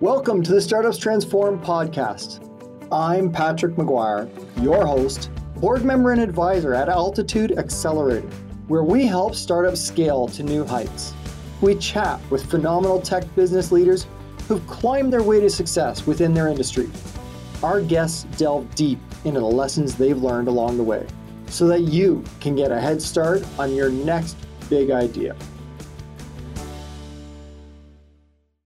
Welcome to the Startups Transform podcast. I'm Patrick McGuire, your host, board member and advisor at Altitude Accelerator, where we help startups scale to new heights. We chat with phenomenal tech business leaders who've climbed their way to success within their industry. Our guests delve deep into the lessons they've learned along the way so that you can get a head start on your next big idea.